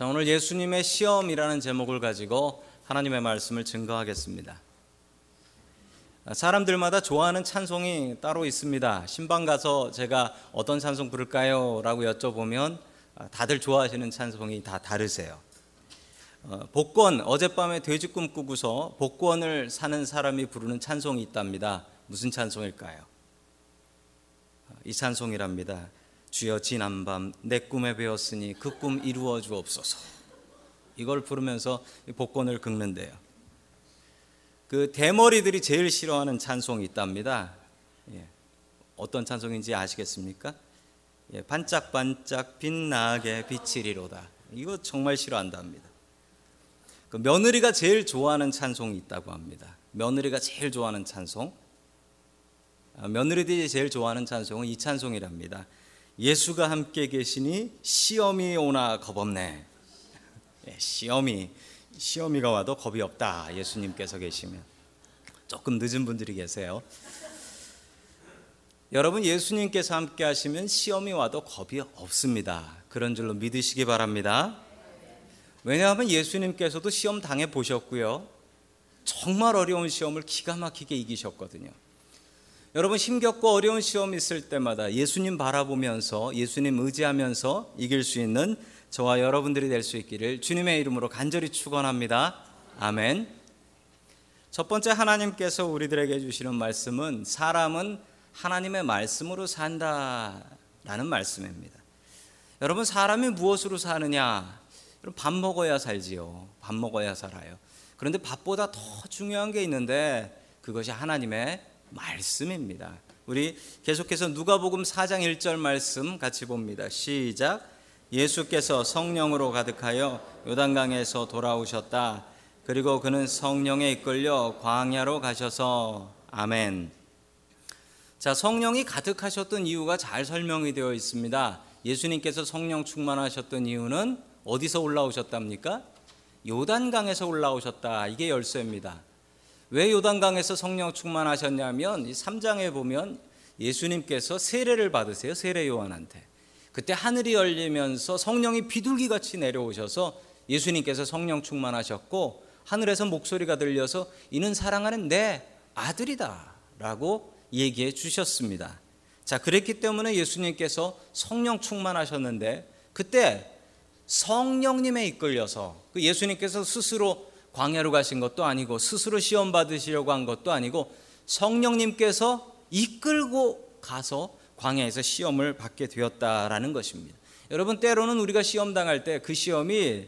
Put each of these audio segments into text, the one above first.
자, 오늘 예수님의 시험이라는 제목을 가지고 하나님의 말씀을 증거하겠습니다. 사람들마다 좋아하는 찬송이 따로 있습니다. 신방 가서 제가 어떤 찬송 부를까요? 라고 여쭤보면 다들 좋아하시는 찬송이 다 다르세요. 어, 복권, 어젯밤에 돼지 꿈꾸고서 복권을 사는 사람이 부르는 찬송이 있답니다. 무슨 찬송일까요? 이 찬송이랍니다. 주여 지난밤 내 꿈에 배웠으니 그 꿈 이루어 주옵소서. 이걸 부르면서 복권을 긁는데요. 그 대머리들이 제일 싫어하는 찬송이 있답니다. 예. 어떤 찬송인지 아시겠습니까? 예. 반짝반짝 빛나게 비치리로다. 이거 정말 싫어한답니다. 그 며느리가 제일 좋아하는 찬송이 있다고 합니다. 며느리가 제일 좋아하는 찬송. 아, 며느리들이 제일 좋아하는 찬송은 이 찬송이랍니다. 예수가 함께 계시니 시험이 오나 겁없네. 예, 시험이 시험이가 와도 겁이 없다. 예수님께서 계시면 조금 늦은 분들이 계세요. 여러분 예수님께서 함께 하시면 시험이 와도 겁이 없습니다. 그런 줄로 믿으시기 바랍니다. 왜냐하면 예수님께서도 시험 당해 보셨고요. 정말 어려운 시험을 기가 막히게 이기셨거든요. 여러분 힘겹고 어려운 시험 있을 때마다 예수님 바라보면서 예수님 의지하면서 이길 수 있는 저와 여러분들이 될 수 있기를 주님의 이름으로 간절히 축원합니다. 아멘. 첫 번째 하나님께서 우리들에게 주시는 말씀은 사람은 하나님의 말씀으로 산다라는 말씀입니다. 여러분 사람이 무엇으로 사느냐? 밥 먹어야 살지요. 밥 먹어야 살아요. 그런데 밥보다 더 중요한 게 있는데 그것이 하나님의 말씀입니다. 우리 계속해서 누가복음 4장 1절 말씀 같이 봅니다. 시작. 예수께서 성령으로 가득하여 요단강에서 돌아오셨다. 그리고 그는 성령에 이끌려 광야로 가셔서 아멘. 자, 성령이 가득하셨던 이유가 잘 설명이 되어 있습니다. 예수님께서 성령 충만하셨던 이유는 어디서 올라오셨답니까? 요단강에서 올라오셨다. 이게 열쇠입니다. 왜 요단강에서 성령 충만하셨냐면 이 3장에 보면 예수님께서 세례를 받으세요. 세례 요한한테. 그때 하늘이 열리면서 성령이 비둘기 같이 내려오셔서 예수님께서 성령 충만하셨고 하늘에서 목소리가 들려서 이는 사랑하는 내 아들이다라고 얘기해 주셨습니다. 자, 그랬기 때문에 예수님께서 성령 충만하셨는데 그때 성령님에 이끌려서 그 예수님께서 스스로 광야로 가신 것도 아니고 스스로 시험 받으시려고 한 것도 아니고 성령님께서 이끌고 가서 광야에서 시험을 받게 되었다라는 것입니다. 여러분 때로는 우리가 시험 당할 때 그 시험이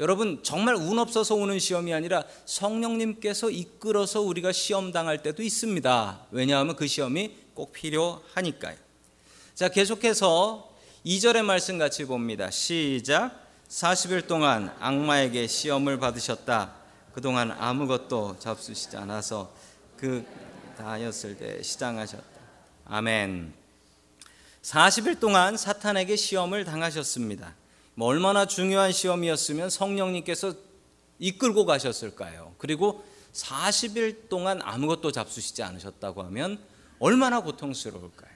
여러분 정말 운 없어서 오는 시험이 아니라 성령님께서 이끌어서 우리가 시험 당할 때도 있습니다. 왜냐하면 그 시험이 꼭 필요하니까요. 자, 계속해서 2절의 말씀 같이 봅니다. 시작. 40일 동안 악마에게 시험을 받으셨다. 그동안 아무것도 잡수시지 않아서 그 다였을 때 시장하셨다. 아멘. 40일 동안 사탄에게 시험을 당하셨습니다. 뭐 얼마나 중요한 시험이었으면 성령님께서 이끌고 가셨을까요? 그리고 40일 동안 아무것도 잡수시지 않으셨다고 하면 얼마나 고통스러울까요?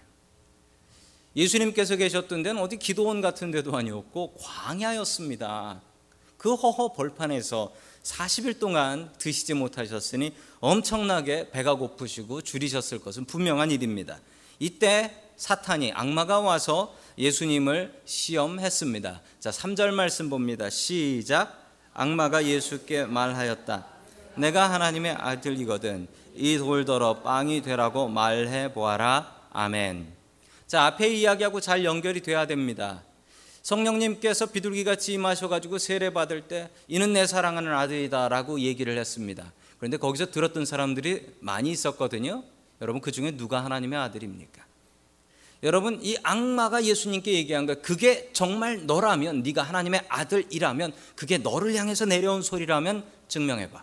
예수님께서 계셨던 데는 어디 기도원 같은 데도 아니었고 광야였습니다. 그 허허 벌판에서 40일 동안 드시지 못하셨으니 엄청나게 배가 고프시고 줄이셨을 것은 분명한 일입니다. 이때 사탄이 악마가 와서 예수님을 시험했습니다. 자, 3절 말씀 봅니다. 시작. 악마가 예수께 말하였다. 내가 하나님의 아들이거든. 이 돌더러 빵이 되라고 말해 보아라. 아멘. 자, 앞에 이야기하고 잘 연결이 돼야 됩니다. 성령님께서 비둘기같이 임하셔가지고 세례 받을 때 이는 내 사랑하는 아들이다라고 얘기를 했습니다. 그런데 거기서 들었던 사람들이 많이 있었거든요. 여러분 그 중에 누가 하나님의 아들입니까? 여러분 이 악마가 예수님께 얘기한 거 그게 정말 너라면 네가 하나님의 아들이라면 그게 너를 향해서 내려온 소리라면 증명해봐.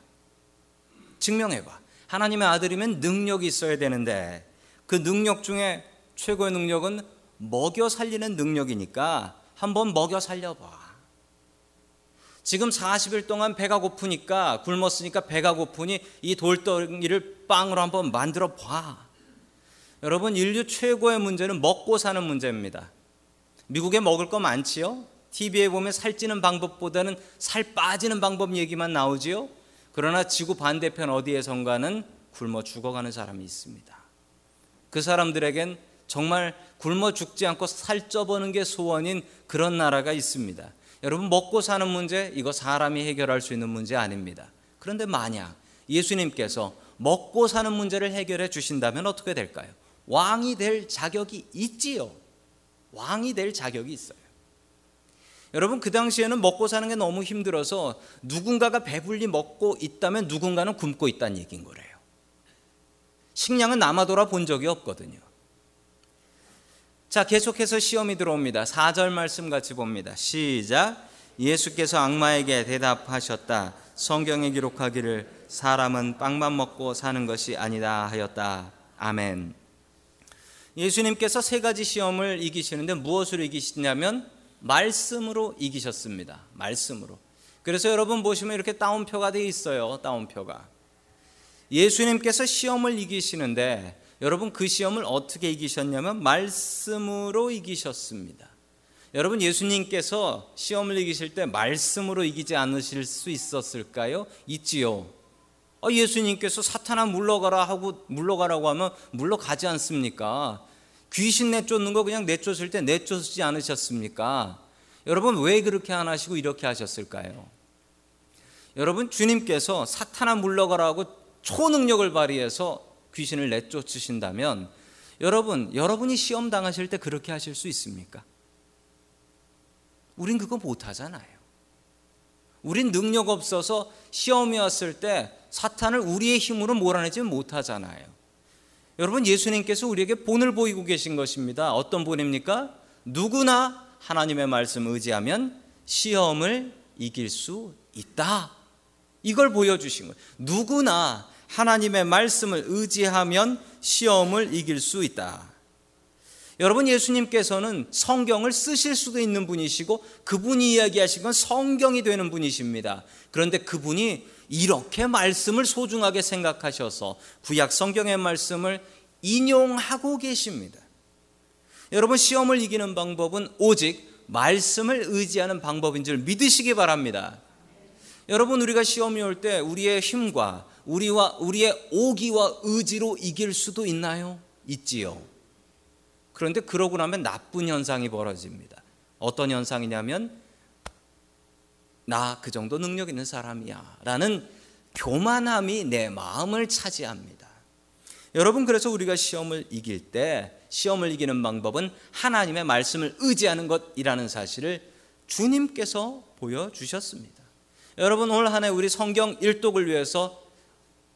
증명해봐. 하나님의 아들이면 능력이 있어야 되는데 그 능력 중에 최고의 능력은 먹여 살리는 능력이니까 한번 먹여 살려봐. 지금 40일 동안 배가 고프니까 굶었으니까 배가 고프니 이 돌덩이를 빵으로 한번 만들어 봐. 여러분 인류 최고의 문제는 먹고 사는 문제입니다. 미국에 먹을 거 많지요? TV에 보면 살찌는 방법보다는 살 빠지는 방법 얘기만 나오지요. 그러나 지구 반대편 어디에선가는 굶어 죽어가는 사람이 있습니다. 그 사람들에겐 정말 굶어 죽지 않고 살쪄보는 게 소원인 그런 나라가 있습니다. 여러분 먹고 사는 문제 이거 사람이 해결할 수 있는 문제 아닙니다. 그런데 만약 예수님께서 먹고 사는 문제를 해결해 주신다면 어떻게 될까요? 왕이 될 자격이 있지요. 왕이 될 자격이 있어요. 여러분 그 당시에는 먹고 사는 게 너무 힘들어서 누군가가 배불리 먹고 있다면 누군가는 굶고 있다는 얘기인 거래요. 식량은 남아 돌아 본 적이 없거든요. 자, 계속해서 시험이 들어옵니다. 4절 말씀 같이 봅니다. 시작. 예수께서 악마에게 대답하셨다. 성경에 기록하기를 사람은 빵만 먹고 사는 것이 아니다 하였다. 아멘. 예수님께서 세 가지 시험을 이기시는데 무엇으로 이기시냐면 말씀으로 이기셨습니다. 말씀으로. 그래서 여러분 보시면 이렇게 따옴표가 되어 있어요. 따옴표가. 예수님께서 시험을 이기시는데 여러분 그 시험을 어떻게 이기셨냐면 말씀으로 이기셨습니다. 여러분 예수님께서 시험을 이기실 때 말씀으로 이기지 않으실 수 있었을까요? 있지요. 아, 예수님께서 사탄아 물러가라 하고 물러가라고 하면 물러가지 않습니까? 귀신 내쫓는 거 그냥 내쫓을 때 내쫓지 않으셨습니까? 여러분 왜 그렇게 안 하시고 이렇게 하셨을까요? 여러분 주님께서 사탄아 물러가라고 초능력을 발휘해서 귀신을 내쫓으신다면 여러분 여러분이 시험 당하실 때 그렇게 하실 수 있습니까? 우린 그거 못 하잖아요. 우린 능력 없어서 시험이 왔을 때 사탄을 우리의 힘으로 몰아내지 못하잖아요. 여러분 예수님께서 우리에게 본을 보이고 계신 것입니다. 어떤 본입니까? 누구나 하나님의 말씀 의지하면 시험을 이길 수 있다. 이걸 보여주신 거예요. 누구나 하나님의 말씀을 의지하면 시험을 이길 수 있다. 여러분 예수님께서는 성경을 쓰실 수도 있는 분이시고 그분이 이야기하신 건 성경이 되는 분이십니다. 그런데 그분이 이렇게 말씀을 소중하게 생각하셔서 구약 성경의 말씀을 인용하고 계십니다. 여러분 시험을 이기는 방법은 오직 말씀을 의지하는 방법인 줄 믿으시기 바랍니다. 여러분 우리가 시험이 올 때 우리의 힘과 우리와 우리의 오기와 의지로 이길 수도 있나요? 있지요. 그런데 그러고 나면 나쁜 현상이 벌어집니다. 어떤 현상이냐면 나 그 정도 능력 있는 사람이야 라는 교만함이 내 마음을 차지합니다. 여러분 그래서 우리가 시험을 이길 때 시험을 이기는 방법은 하나님의 말씀을 의지하는 것이라는 사실을 주님께서 보여 주셨습니다. 여러분 올한해 우리 성경 일독을 위해서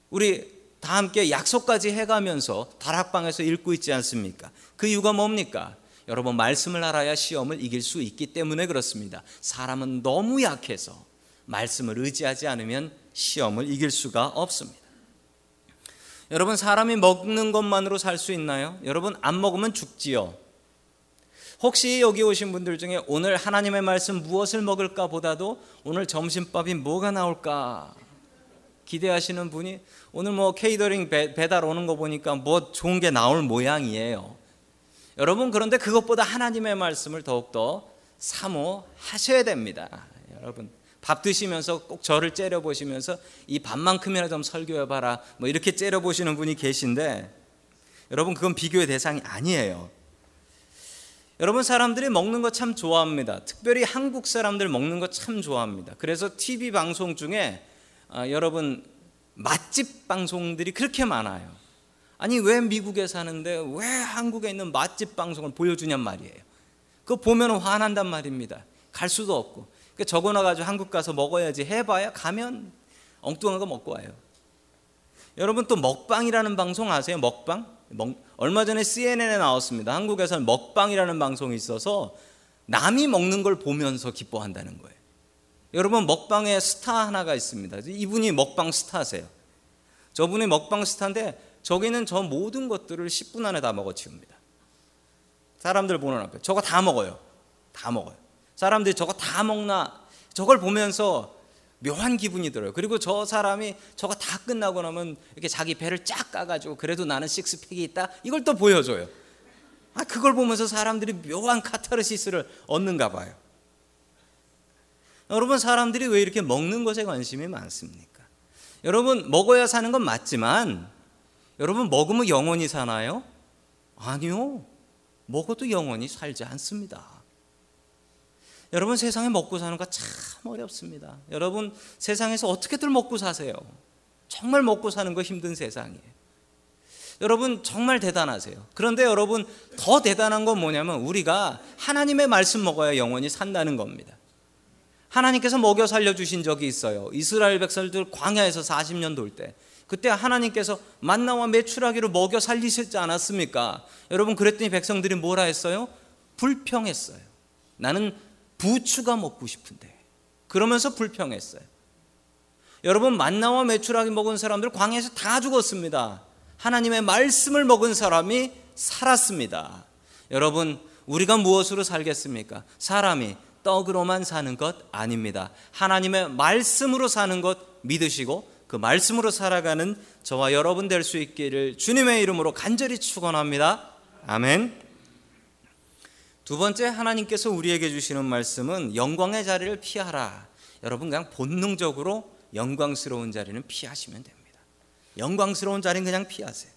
우리 다 함께 약속까지 해가면서 다락방에서 읽고 있지 않습니까? 그 이유가 뭡니까? 여러분 말씀을 알아야 시험을 이길 수 있기 때문에 그렇습니다. 사람은 너무 약해서 말씀을 의지하지 않으면 시험을 이길 수가 없습니다. 여러분 사람이 먹는 것만으로 살 수 있나요? 여러분 안 먹으면 죽지요. 혹시 여기 오신 분들 중에 오늘 하나님의 말씀 무엇을 먹을까 보다도 오늘 점심밥이 뭐가 나올까 기대하시는 분이 오늘 뭐 케이더링 배달 오는 거 보니까 뭐 좋은 게 나올 모양이에요. 여러분 그런데 그것보다 하나님의 말씀을 더욱더 사모하셔야 됩니다. 여러분 밥 드시면서 꼭 저를 째려 보시면서 이 밥만큼이나 좀 설교해 봐라. 뭐 이렇게 째려 보시는 분이 계신데 여러분 그건 비교의 대상이 아니에요. 여러분 사람들이 먹는 거 참 좋아합니다. 특별히 한국 사람들 먹는 거 참 좋아합니다. 그래서 TV 방송 중에 아, 여러분 맛집 방송들이 그렇게 많아요. 아니 왜 미국에 사는데 왜 한국에 있는 맛집 방송을 보여주냔 말이에요. 그거 보면 화난단 말입니다. 갈 수도 없고. 그 적어놔가지고 한국 가서 먹어야지 해봐야 가면 엉뚱한 거 먹고 와요. 여러분 또 먹방이라는 방송 아세요? 먹방? 먹, 얼마 전에 CNN에 나왔습니다. 한국에서는 먹방이라는 방송이 있어서 남이 먹는 걸 보면서 기뻐한다는 거예요. 여러분 먹방에 스타 하나가 있습니다. 이분이 먹방 스타세요. 저분이 먹방 스타인데 저기는 저 모든 것들을 10분 안에 다 먹어치웁니다. 사람들 보는 앞에 저거 다 먹어요. 다 먹어요. 사람들이 저거 다 먹나 저걸 보면서 묘한 기분이 들어요. 그리고 저 사람이 저거 다 끝나고 나면 이렇게 자기 배를 쫙 까가지고 그래도 나는 식스팩이 있다. 이걸 또 보여줘요. 아 그걸 보면서 사람들이 묘한 카타르시스를 얻는가 봐요. 여러분 사람들이 왜 이렇게 먹는 것에 관심이 많습니까? 여러분 먹어야 사는 건 맞지만 여러분 먹으면 영원히 사나요? 아니요. 먹어도 영원히 살지 않습니다. 여러분 세상에 먹고 사는 거 참 어렵습니다. 여러분 세상에서 어떻게들 먹고 사세요? 정말 먹고 사는 거 힘든 세상이에요. 여러분 정말 대단하세요. 그런데 여러분 더 대단한 건 뭐냐면 우리가 하나님의 말씀 먹어야 영원히 산다는 겁니다. 하나님께서 먹여 살려 주신 적이 있어요. 이스라엘 백성들 광야에서 40년 돌 때. 그때 하나님께서 만나와 메추라기로 먹여 살리셨지 않았습니까? 여러분 그랬더니 백성들이 뭐라 했어요? 불평했어요. 나는 부추가 먹고 싶은데. 그러면서 불평했어요. 여러분 만나와 메추라기 먹은 사람들 광야에서 다 죽었습니다. 하나님의 말씀을 먹은 사람이 살았습니다. 여러분 우리가 무엇으로 살겠습니까? 사람이 떡으로만 사는 것 아닙니다. 하나님의 말씀으로 사는 것 믿으시고 그 말씀으로 살아가는 저와 여러분 될 수 있기를 주님의 이름으로 간절히 축원합니다. 아멘. 두 번째 하나님께서 우리에게 주시는 말씀은 영광의 자리를 피하라. 여러분 그냥 본능적으로 영광스러운 자리는 피하시면 됩니다. 영광스러운 자리는 그냥 피하세요.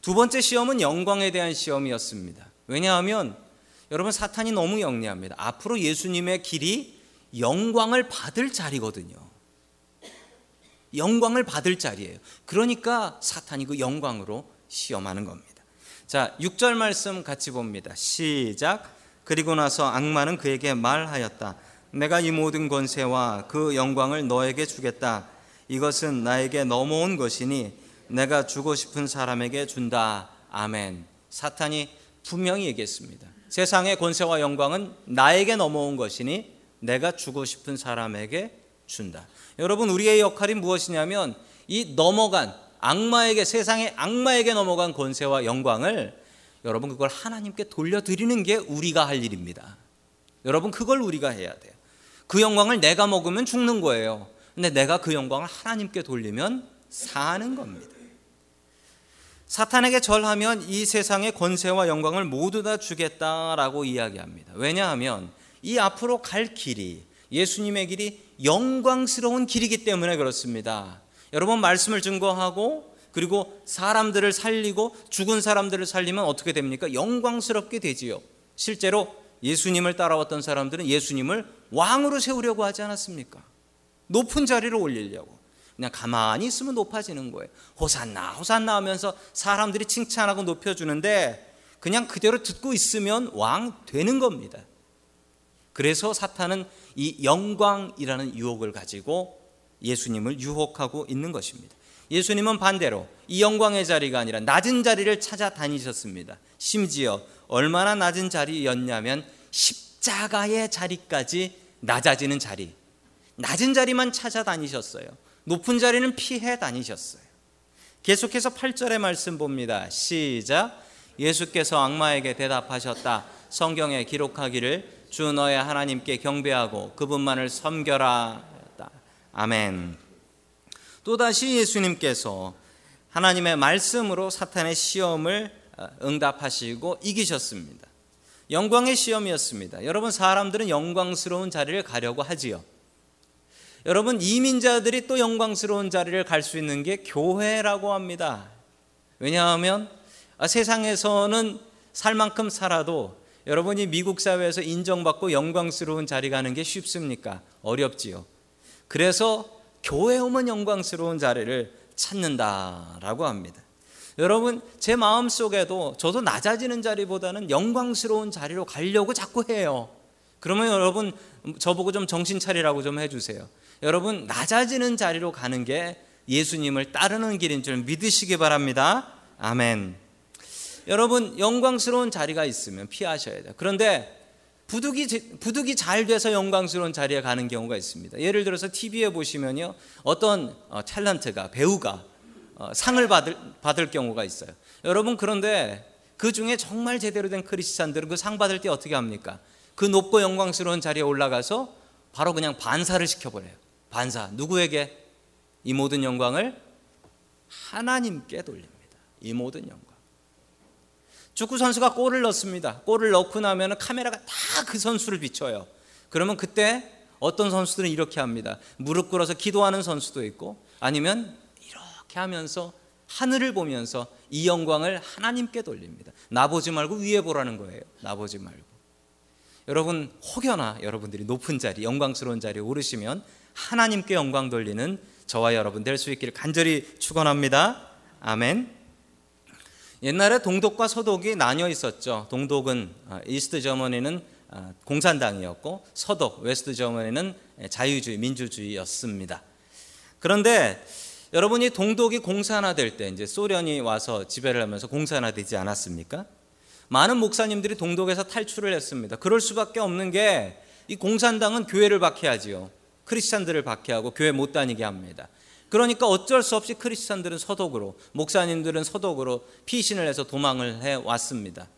두 번째 시험은 영광에 대한 시험이었습니다. 왜냐하면 여러분 사탄이 너무 영리합니다. 앞으로 예수님의 길이 영광을 받을 자리거든요. 영광을 받을 자리예요. 그러니까 사탄이 그 영광으로 시험하는 겁니다. 자, 6절 말씀 같이 봅니다. 시작. 그리고 나서 악마는 그에게 말하였다. 내가 이 모든 권세와 그 영광을 너에게 주겠다. 이것은 나에게 넘어온 것이니 내가 주고 싶은 사람에게 준다. 아멘. 사탄이 분명히 얘기했습니다. 세상의 권세와 영광은 나에게 넘어온 것이니 내가 주고 싶은 사람에게 준다. 여러분 우리의 역할이 무엇이냐면 이 넘어간 악마에게 세상의 악마에게 넘어간 권세와 영광을 여러분 그걸 하나님께 돌려드리는 게 우리가 할 일입니다. 여러분 그걸 우리가 해야 돼요. 그 영광을 내가 먹으면 죽는 거예요. 근데 내가 그 영광을 하나님께 돌리면 사는 겁니다. 사탄에게 절하면 이 세상의 권세와 영광을 모두 다 주겠다라고 이야기합니다. 왜냐하면 이 앞으로 갈 길이 예수님의 길이 영광스러운 길이기 때문에 그렇습니다. 여러분 말씀을 증거하고 그리고 사람들을 살리고 죽은 사람들을 살리면 어떻게 됩니까? 영광스럽게 되지요. 실제로 예수님을 따라왔던 사람들은 예수님을 왕으로 세우려고 하지 않았습니까? 높은 자리로 올리려고. 그냥 가만히 있으면 높아지는 거예요. 호산나, 호산나 하면서 사람들이 칭찬하고 높여주는데 그냥 그대로 듣고 있으면 왕 되는 겁니다. 그래서 사탄은 이 영광이라는 유혹을 가지고 예수님을 유혹하고 있는 것입니다. 예수님은 반대로 이 영광의 자리가 아니라 낮은 자리를 찾아다니셨습니다. 심지어 얼마나 낮은 자리였냐면 십자가의 자리까지 낮아지는 자리, 낮은 자리만 찾아다니셨어요. 높은 자리는 피해 다니셨어요. 계속해서 8절의 말씀 봅니다. 시작. 예수께서 악마에게 대답하셨다. 성경에 기록하기를 주 너의 하나님께 경배하고 그분만을 섬겨라. 아멘. 또다시 예수님께서 하나님의 말씀으로 사탄의 시험을 어, 응답하시고 이기셨습니다. 영광의 시험이었습니다. 여러분 사람들은 영광스러운 자리를 가려고 하지요. 여러분 이민자들이 또 영광스러운 자리를 갈 수 있는 게 교회라고 합니다. 왜냐하면 아, 세상에서는 살 만큼 살아도 여러분이 미국 사회에서 인정받고 영광스러운 자리 가는 게 쉽습니까? 어렵지요. 그래서 교회 오면 영광스러운 자리를 찾는다라고 합니다. 여러분 제 마음 속에도 저도 낮아지는 자리보다는 영광스러운 자리로 가려고 자꾸 해요. 그러면 여러분 저보고 좀 정신 차리라고 좀 해주세요. 여러분 낮아지는 자리로 가는 게 예수님을 따르는 길인 줄 믿으시기 바랍니다. 아멘. 여러분 영광스러운 자리가 있으면 피하셔야 돼요. 그런데 부득이 부득이 잘 돼서 영광스러운 자리에 가는 경우가 있습니다. 예를 들어서 TV에 보시면요, 어떤 어, 탤런트가 배우가 어, 상을 받을 받을 경우가 있어요. 여러분 그런데 그 중에 정말 제대로 된 크리스찬들은 그 상 받을 때 어떻게 합니까? 그 높고 영광스러운 자리에 올라가서 바로 그냥 반사를 시켜버려요. 반사 누구에게 이 모든 영광을 하나님께 돌립니다. 이 모든 영광. 축구 선수가 골을 넣습니다. 골을 넣고 나면 카메라가 다 그 선수를 비춰요. 그러면 그때 어떤 선수들은 이렇게 합니다. 무릎 꿇어서 기도하는 선수도 있고 아니면 이렇게 하면서 하늘을 보면서 이 영광을 하나님께 돌립니다. 나 보지 말고 위에 보라는 거예요. 나 보지 말고. 여러분 혹여나 여러분들이 높은 자리, 영광스러운 자리에 오르시면 하나님께 영광 돌리는 저와 여러분 될 수 있기를 간절히 축원합니다. 아멘. 옛날에 동독과 서독이 나뉘어 있었죠. 동독은 East Germany는 공산당이었고 서독 West Germany는 자유주의 민주주의였습니다. 그런데 여러분이 동독이 공산화될 때 이제 소련이 와서 지배를 하면서 공산화되지 않았습니까? 많은 목사님들이 동독에서 탈출을 했습니다. 그럴 수밖에 없는 게 이 공산당은 교회를 박해하지요. 크리스찬들을 박해하고 교회 못 다니게 합니다. 그러니까 어쩔 수 없이 크리스찬들은 서독으로, 목사님들은 서독으로 피신을 해서 도망을 해 왔습니다.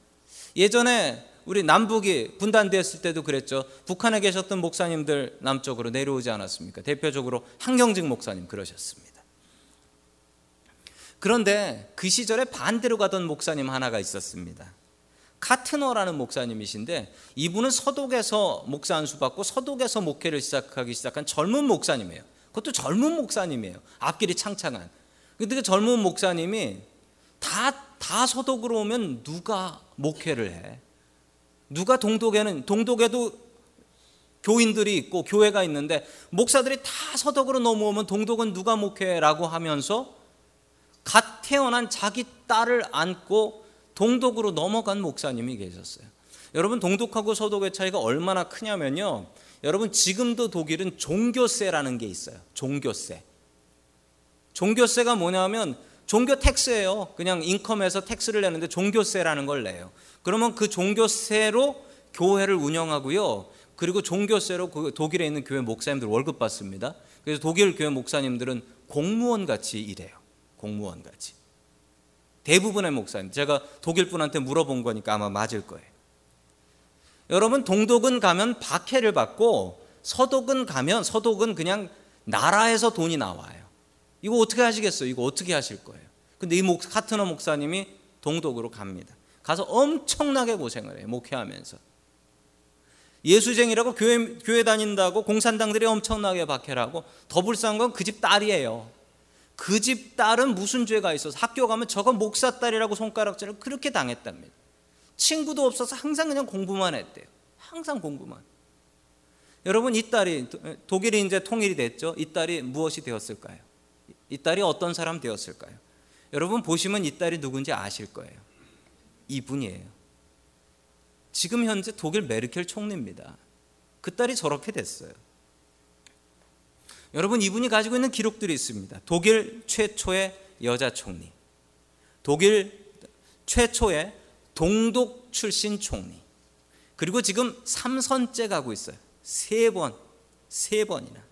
예전에 우리 남북이 분단되었을 때도 그랬죠. 북한에 계셨던 목사님들 남쪽으로 내려오지 않았습니까? 대표적으로 한경직 목사님 그러셨습니다. 그런데 그 시절에 반대로 가던 목사님 하나가 있었습니다. 카트너라는 목사님이신데 이분은 서독에서 목사 안수 받고 서독에서 목회를 시작하기 시작한 젊은 목사님이에요. 그것도 젊은 목사님이에요. 앞길이 창창한. 근데 그 젊은 목사님이 다, 다 서독으로 오면 누가 목회를 해? 누가 동독에는, 동독에도 교인들이 있고 교회가 있는데 목사들이 다 서독으로 넘어오면 동독은 누가 목회라고 하면서 갓 태어난 자기 딸을 안고 동독으로 넘어간 목사님이 계셨어요. 여러분 동독하고 서독의 차이가 얼마나 크냐면요. 여러분 지금도 독일은 종교세라는 게 있어요. 종교세. 종교세가 뭐냐면 종교 텍스예요. 그냥 인컴에서 텍스를 내는데 종교세라는 걸 내요. 그러면 그 종교세로 교회를 운영하고요. 그리고 종교세로 그 독일에 있는 교회 목사님들 월급 받습니다. 그래서 독일 교회 목사님들은 공무원 같이 일해요. 공무원 같이. 대부분의 목사님. 제가 독일 분한테 물어본 거니까 아마 맞을 거예요. 여러분, 동독은 가면 박해를 받고 서독은 가면 서독은 그냥 나라에서 돈이 나와요. 이거 어떻게 하시겠어요? 이거 어떻게 하실 거예요? 근데 이 목, 카트너 목사님이 동독으로 갑니다. 가서 엄청나게 고생을 해요. 목회하면서. 예수쟁이라고 교회, 교회 다닌다고 공산당들이 엄청나게 박해를 하고 더 불쌍한 건 그 집 딸이에요. 그 집 딸은 무슨 죄가 있어서 학교 가면 저거 목사 딸이라고 손가락질을 그렇게 당했답니다. 친구도 없어서 항상 그냥 공부만 했대요. 항상 공부만. 여러분 이 딸이 독일이 이제 통일이 됐죠. 이 딸이 무엇이 되었을까요? 이 딸이 어떤 사람 되었을까요? 여러분 보시면 이 딸이 누군지 아실 거예요. 이분이에요. 지금 현재 독일 메르켈 총리입니다. 그 딸이 저렇게 됐어요. 여러분 이분이 가지고 있는 기록들이 있습니다. 독일 최초의 여자 총리, 독일 최초의 동독 출신 총리, 그리고 지금 3선째 가고 있어요. 세 번, 세 번이나.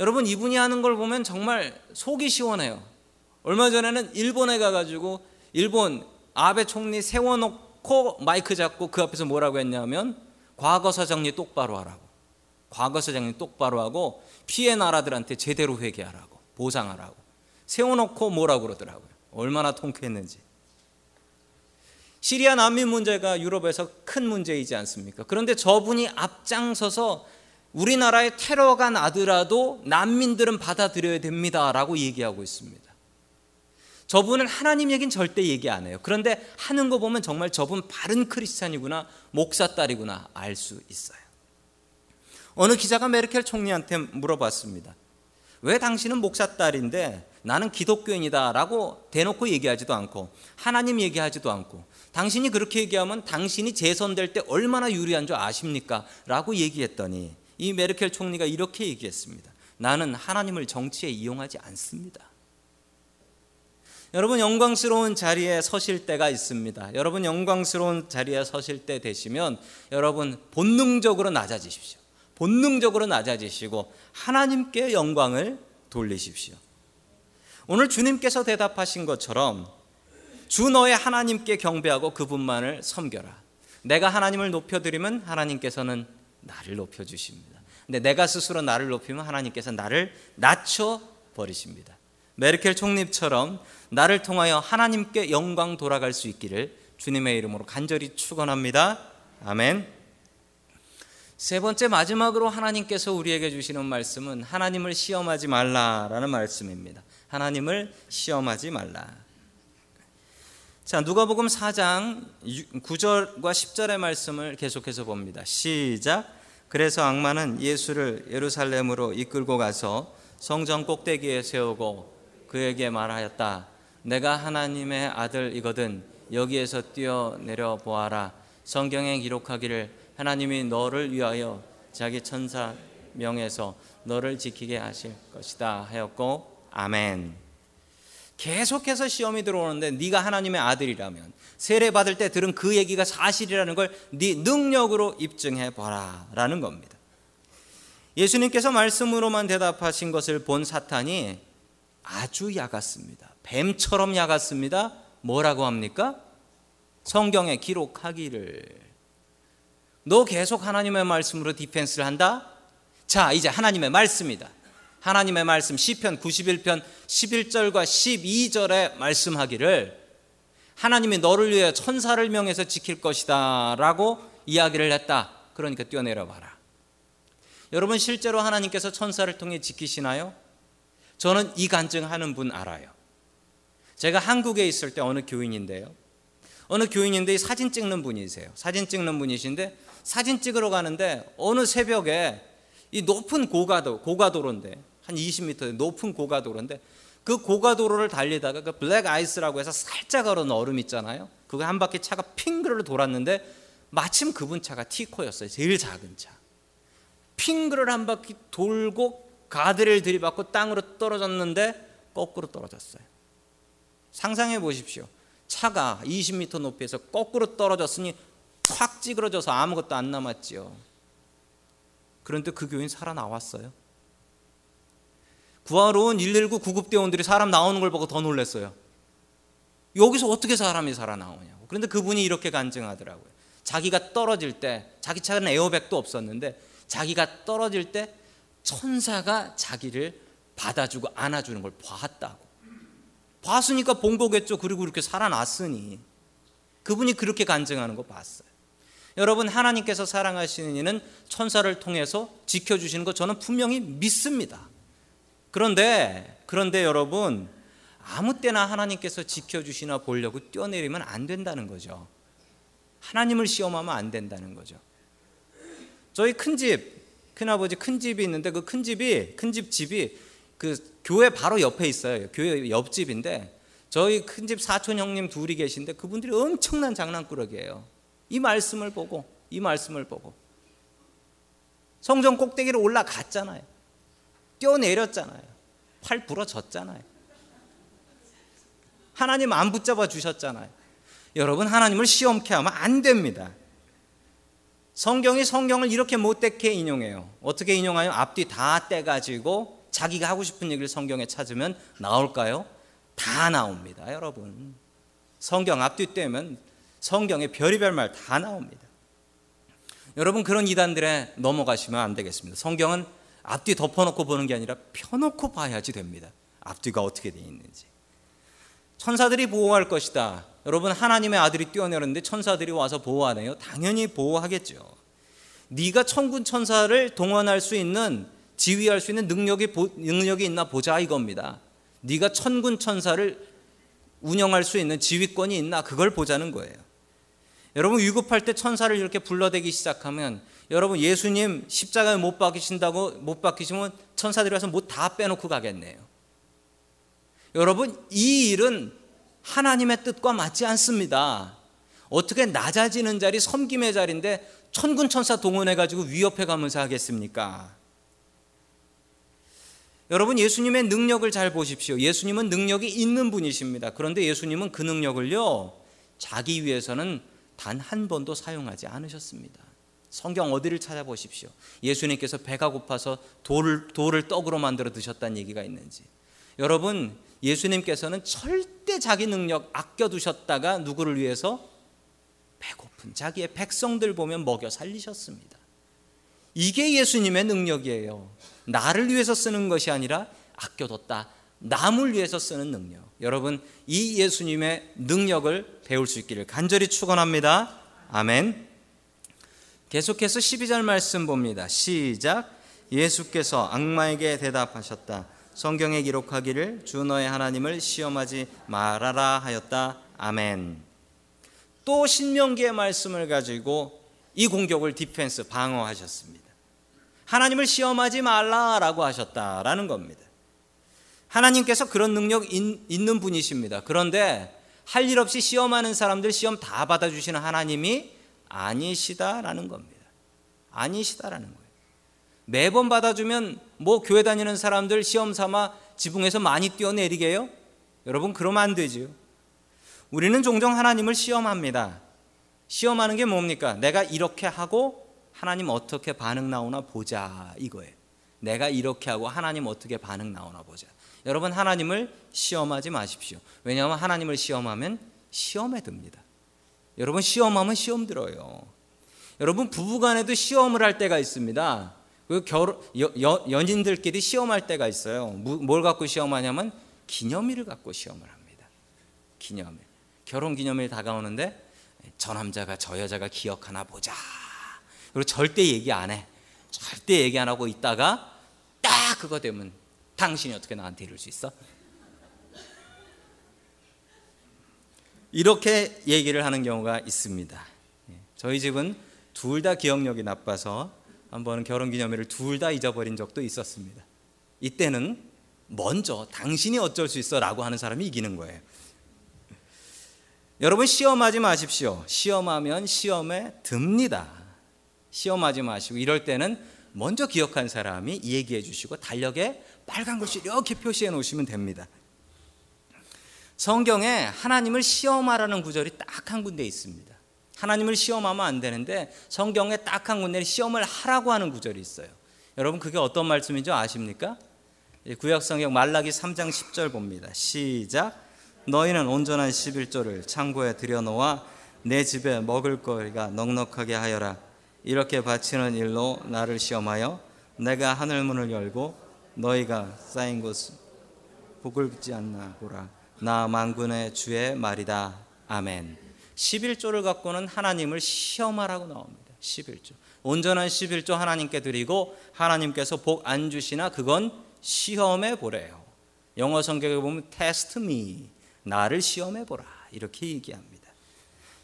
여러분 이분이 하는 걸 보면 정말 속이 시원해요. 얼마 전에는 일본에 가가지고 일본 아베 총리 세워놓고 마이크 잡고 그 앞에서 뭐라고 했냐면 과거사 정리 똑바로 하라고. 과거사 정리 똑바로 하고 피해 나라들한테 제대로 회개하라고 보상하라고 세워놓고 뭐라고 그러더라고요. 얼마나 통쾌했는지. 시리아 난민 문제가 유럽에서 큰 문제이지 않습니까? 그런데 저분이 앞장서서 우리나라에 테러가 나더라도 난민들은 받아들여야 됩니다라고 얘기하고 있습니다. 저분은 하나님 얘기는 절대 얘기 안 해요. 그런데 하는 거 보면 정말 저분 바른 크리스찬이구나, 목사 딸이구나 알 수 있어요. 어느 기자가 메르켈 총리한테 물어봤습니다. 왜 당신은 목사 딸인데 나는 기독교인이다라고 대놓고 얘기하지도 않고 하나님 얘기하지도 않고 당신이 그렇게 얘기하면 당신이 재선될 때 얼마나 유리한 줄 아십니까? 라고 얘기했더니 이 메르켈 총리가 이렇게 얘기했습니다. 나는 하나님을 정치에 이용하지 않습니다. 여러분 영광스러운 자리에 서실 때가 있습니다. 여러분 영광스러운 자리에 서실 때 되시면 여러분 본능적으로 낮아지십시오. 본능적으로 낮아지시고 하나님께 영광을 돌리십시오. 오늘 주님께서 대답하신 것처럼 주 너의 하나님께 경배하고 그분만을 섬겨라. 내가 하나님을 높여드리면 하나님께서는 나를 높여주십니다. 근데 내가 스스로 나를 높이면 하나님께서 나를 낮춰 버리십니다. 메르켈 총리처럼 나를 통하여 하나님께 영광 돌아갈 수 있기를 주님의 이름으로 간절히 축원합니다. 아멘. 세 번째 마지막으로 하나님께서 우리에게 주시는 말씀은 하나님을 시험하지 말라라는 말씀입니다. 하나님을 시험하지 말라. 자, 누가복음 4장 9절과 10절의 말씀을 계속해서 봅니다. 시작. 그래서 악마는 예수를 예루살렘으로 이끌고 가서 성전 꼭대기에 세우고 그에게 말하였다. 내가 하나님의 아들이거든 여기에서 뛰어내려 보아라. 성경에 기록하기를 하나님이 너를 위하여 자기 천사 명에서 너를 지키게 하실 것이다 하였고 아멘. 계속해서 시험이 들어오는데 네가 하나님의 아들이라면 세례 받을 때 들은 그 얘기가 사실이라는 걸 네 능력으로 입증해 봐라라는 겁니다. 예수님께서 말씀으로만 대답하신 것을 본 사탄이 아주 야갔습니다. 뱀처럼 야갔습니다. 뭐라고 합니까? 성경에 기록하기를 너 계속 하나님의 말씀으로 디펜스를 한다? 자, 이제 하나님의 말씀이다. 하나님의 말씀 시편 91편 11절과 12절에 말씀하기를 하나님이 너를 위해 천사를 명해서 지킬 것이다라고 이야기를 했다. 그러니까 뛰어내려 봐라. 여러분 실제로 하나님께서 천사를 통해 지키시나요? 저는 이 간증하는 분 알아요. 제가 한국에 있을 때 어느 교인인데요. 어느 교인인데 사진 찍는 분이세요. 사진 찍는 분이신데 사진 찍으러 가는데 어느 새벽에 이 높은 고가도 고가도로인데 한 20m 높은 고가도로인데 그 고가도로를 달리다가 그 블랙 아이스라고 해서 살짝 얼은 얼음 있잖아요. 그거 한 바퀴 차가 핑그를 돌았는데 마침 그분 차가 티코였어요. 제일 작은 차. 핑그를 한 바퀴 돌고 가드를 들이받고 땅으로 떨어졌는데 거꾸로 떨어졌어요. 상상해 보십시오. 차가 20m 높이에서 거꾸로 떨어졌으니 확 찌그러져서 아무것도 안 남았지요. 그런데 그 교인 살아나왔어요. 구하러 온 119 구급대원들이 사람 나오는 걸 보고 더 놀랐어요. 여기서 어떻게 사람이 살아나오냐고. 그런데 그분이 이렇게 간증하더라고요. 자기가 떨어질 때, 자기 차는 에어백도 없었는데, 자기가 떨어질 때 천사가 자기를 받아주고 안아주는 걸 봤다고. 봤으니까 본 거겠죠. 그리고 이렇게 살아났으니. 그분이 그렇게 간증하는 거 봤어요. 여러분, 하나님께서 사랑하시는 이는 천사를 통해서 지켜 주시는 거 저는 분명히 믿습니다. 그런데 그런데 여러분 아무 때나 하나님께서 지켜 주시나 보려고 뛰어내리면 안 된다는 거죠. 하나님을 시험하면 안 된다는 거죠. 저희 큰 집, 큰아버지 큰 집이 있는데 그 큰 집이 큰 집 집이 그 교회 바로 옆에 있어요. 교회 옆집인데 저희 큰 집 사촌 형님 둘이 계신데 그분들이 엄청난 장난꾸러기예요. 이 말씀을 보고 이 말씀을 보고 성전 꼭대기로 올라갔잖아요. 뛰어내렸잖아요. 팔 부러졌잖아요. 하나님 안 붙잡아 주셨잖아요. 여러분 하나님을 시험케 하면 안 됩니다. 성경이 성경을 이렇게 못되게 인용해요. 어떻게 인용하요? 앞뒤 다 떼가지고 자기가 하고 싶은 얘기를 성경에 찾으면 나올까요? 다 나옵니다, 여러분. 성경 앞뒤 떼면 성경에 별의별 말 다 나옵니다. 여러분 그런 이단들에 넘어가시면 안 되겠습니다. 성경은 앞뒤 덮어놓고 보는 게 아니라 펴놓고 봐야지 됩니다. 앞뒤가 어떻게 되어 있는지. 천사들이 보호할 것이다. 여러분 하나님의 아들이 뛰어내렸는데 천사들이 와서 보호하네요. 당연히 보호하겠죠. 네가 천군 천사를 동원할 수 있는 지휘할 수 있는 능력이 능력이 있나 보자 이겁니다. 네가 천군 천사를 운영할 수 있는 지휘권이 있나 그걸 보자는 거예요. 여러분 위급할 때 천사를 이렇게 불러대기 시작하면 여러분 예수님 십자가에 못 박히신다고 못 박히시면 천사들이 와서 뭐다 빼놓고 가겠네요. 여러분 이 일은 하나님의 뜻과 맞지 않습니다. 어떻게 낮아지는 자리 섬김의 자리인데 천군 천사 동원해 가지고 위협해 가면서 하겠습니까? 여러분 예수님의 능력을 잘 보십시오. 예수님은 능력이 있는 분이십니다. 그런데 예수님은 그 능력을요 자기 위해서는 단 한 번도 사용하지 않으셨습니다. 성경 어디를 찾아보십시오. 예수님께서 배가 고파서 돌을, 돌을 떡으로 만들어 드셨다는 얘기가 있는지. 여러분, 예수님께서는 절대 자기 능력 아껴두셨다가 누구를 위해서? 배고픈 자기의 백성들 보면 먹여 살리셨습니다. 이게 예수님의 능력이에요. 나를 위해서 쓰는 것이 아니라 아껴뒀다. 남을 위해서 쓰는 능력. 여러분, 이 예수님의 능력을 배울 수 있기를 간절히 축원합니다. 아멘. 계속해서 12절 말씀 봅니다. 시작. 예수께서 악마에게 대답하셨다. 성경에 기록하기를 주 너의 하나님을 시험하지 말아라 하였다. 아멘. 또 신명기의 말씀을 가지고 이 공격을 디펜스 방어하셨습니다. 하나님을 시험하지 말라라고 하셨다라는 겁니다. 하나님께서 그런 능력 있는 분이십니다. 그런데 할 일 없이 시험하는 사람들 시험 다 받아주시는 하나님이 아니시다라는 겁니다. 아니시다라는 거예요. 매번 받아주면 뭐 교회 다니는 사람들 시험 삼아 지붕에서 많이 뛰어내리게요? 여러분 그러면 안 되지요. 우리는 종종 하나님을 시험합니다. 시험하는 게 뭡니까? 내가 이렇게 하고 하나님 어떻게 반응 나오나 보자 이거예요. 내가 이렇게 하고 하나님 어떻게 반응 나오나 보자. 여러분 하나님을 시험하지 마십시오. 왜냐하면 하나님을 시험하면 시험에 듭니다. 여러분 시험하면 시험 들어요. 여러분 부부간에도 시험을 할 때가 있습니다. 그 결, 여, 여, 연인들끼리 시험할 때가 있어요. 뭘 갖고 시험하냐면 기념일을 갖고 시험을 합니다. 기념일. 결혼 기념일 다가오는데 저 남자가 저 여자가 기억하나 보자. 그리고 절대 얘기 안 해. 절대 얘기 안 하고 있다가 딱 그거 되면 당신이 어떻게 나한테 이럴 수 있어? 이렇게 얘기를 하는 경우가 있습니다. 예, 저희 집은 둘 다 기억력이 나빠서 한번 결혼 기념일을 둘 다 잊어버린 적도 있었습니다. 이때는 먼저 당신이 어쩔 수 있어라고 하는 사람이 이기는 거예요. 여러분 시험하지 마십시오. 시험하면 시험에 듭니다. 시험하지 마시고 이럴 때는 먼저 기억한 사람이 얘기해 주시고 달력에 빨간 글씨 이렇게 표시해 놓으시면 됩니다. 성경에 하나님을 시험하라는 구절이 딱 한 군데 있습니다. 하나님을 시험하면 안 되는데 성경에 딱 한 군데 시험을 하라고 하는 구절이 있어요. 여러분 그게 어떤 말씀인지 아십니까? 구약 성경 말라기 3장 10절 봅니다. 시작. 너희는 온전한 11조를 창고에 들여놓아 내 집에 먹을 거리가 넉넉하게 하여라. 이렇게 바치는 일로 나를 시험하여 내가 하늘 문을 열고 너희가 쌓인 곳 복을 지 않나 보라. 나 만군의 주의 말이다. 아멘. 11조를 갖고는 하나님을 시험하라고 나옵니다. 11조. 온전한 11조 하나님께 드리고 하나님께서 복 안 주시나 그건 시험해 보래요. 영어 성경에 보면 test me. 나를 시험해 보라. 이렇게 얘기합니다.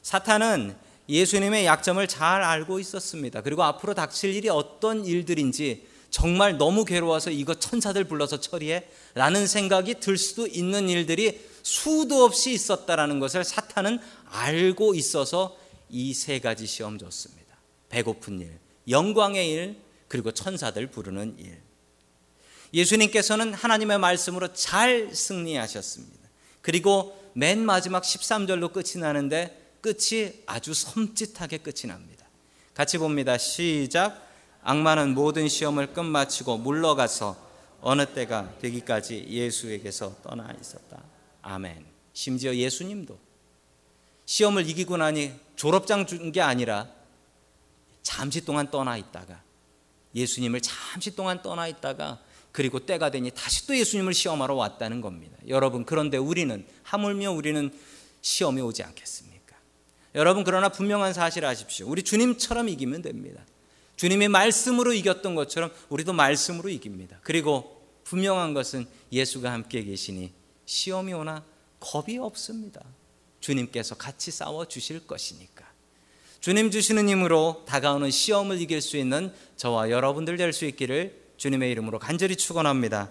사탄은 예수님의 약점을 잘 알고 있었습니다. 그리고 앞으로 닥칠 일이 어떤 일들인지 정말 너무 괴로워서 이거 천사들 불러서 처리해 라는 생각이 들 수도 있는 일들이 수도 없이 있었다라는 것을 사탄은 알고 있어서 이 세 가지 시험 줬습니다. 배고픈 일, 영광의 일, 그리고 천사들 부르는 일. 예수님께서는 하나님의 말씀으로 잘 승리하셨습니다. 그리고 맨 마지막 13절로 끝이 나는데 끝이 아주 섬찟하게 끝이 납니다. 같이 봅니다. 시작. 악마는 모든 시험을 끝마치고 물러가서 어느 때가 되기까지 예수에게서 떠나 있었다. 아멘. 심지어 예수님도 시험을 이기고 나니 졸업장 준 게 아니라 잠시 동안 떠나 있다가 예수님을 잠시 동안 떠나 있다가 그리고 때가 되니 다시 또 예수님을 시험하러 왔다는 겁니다. 여러분, 그런데 우리는, 하물며 우리는 시험이 오지 않겠습니까? 여러분, 그러나 분명한 사실 아십시오. 우리 주님처럼 이기면 됩니다. 주님의 말씀으로 이겼던 것처럼 우리도 말씀으로 이깁니다. 그리고 분명한 것은 예수가 함께 계시니 시험이 오나 겁이 없습니다. 주님께서 같이 싸워 주실 것이니까. 주님 주시는 힘으로 다가오는 시험을 이길 수 있는 저와 여러분들 될 수 있기를 주님의 이름으로 간절히 축원합니다.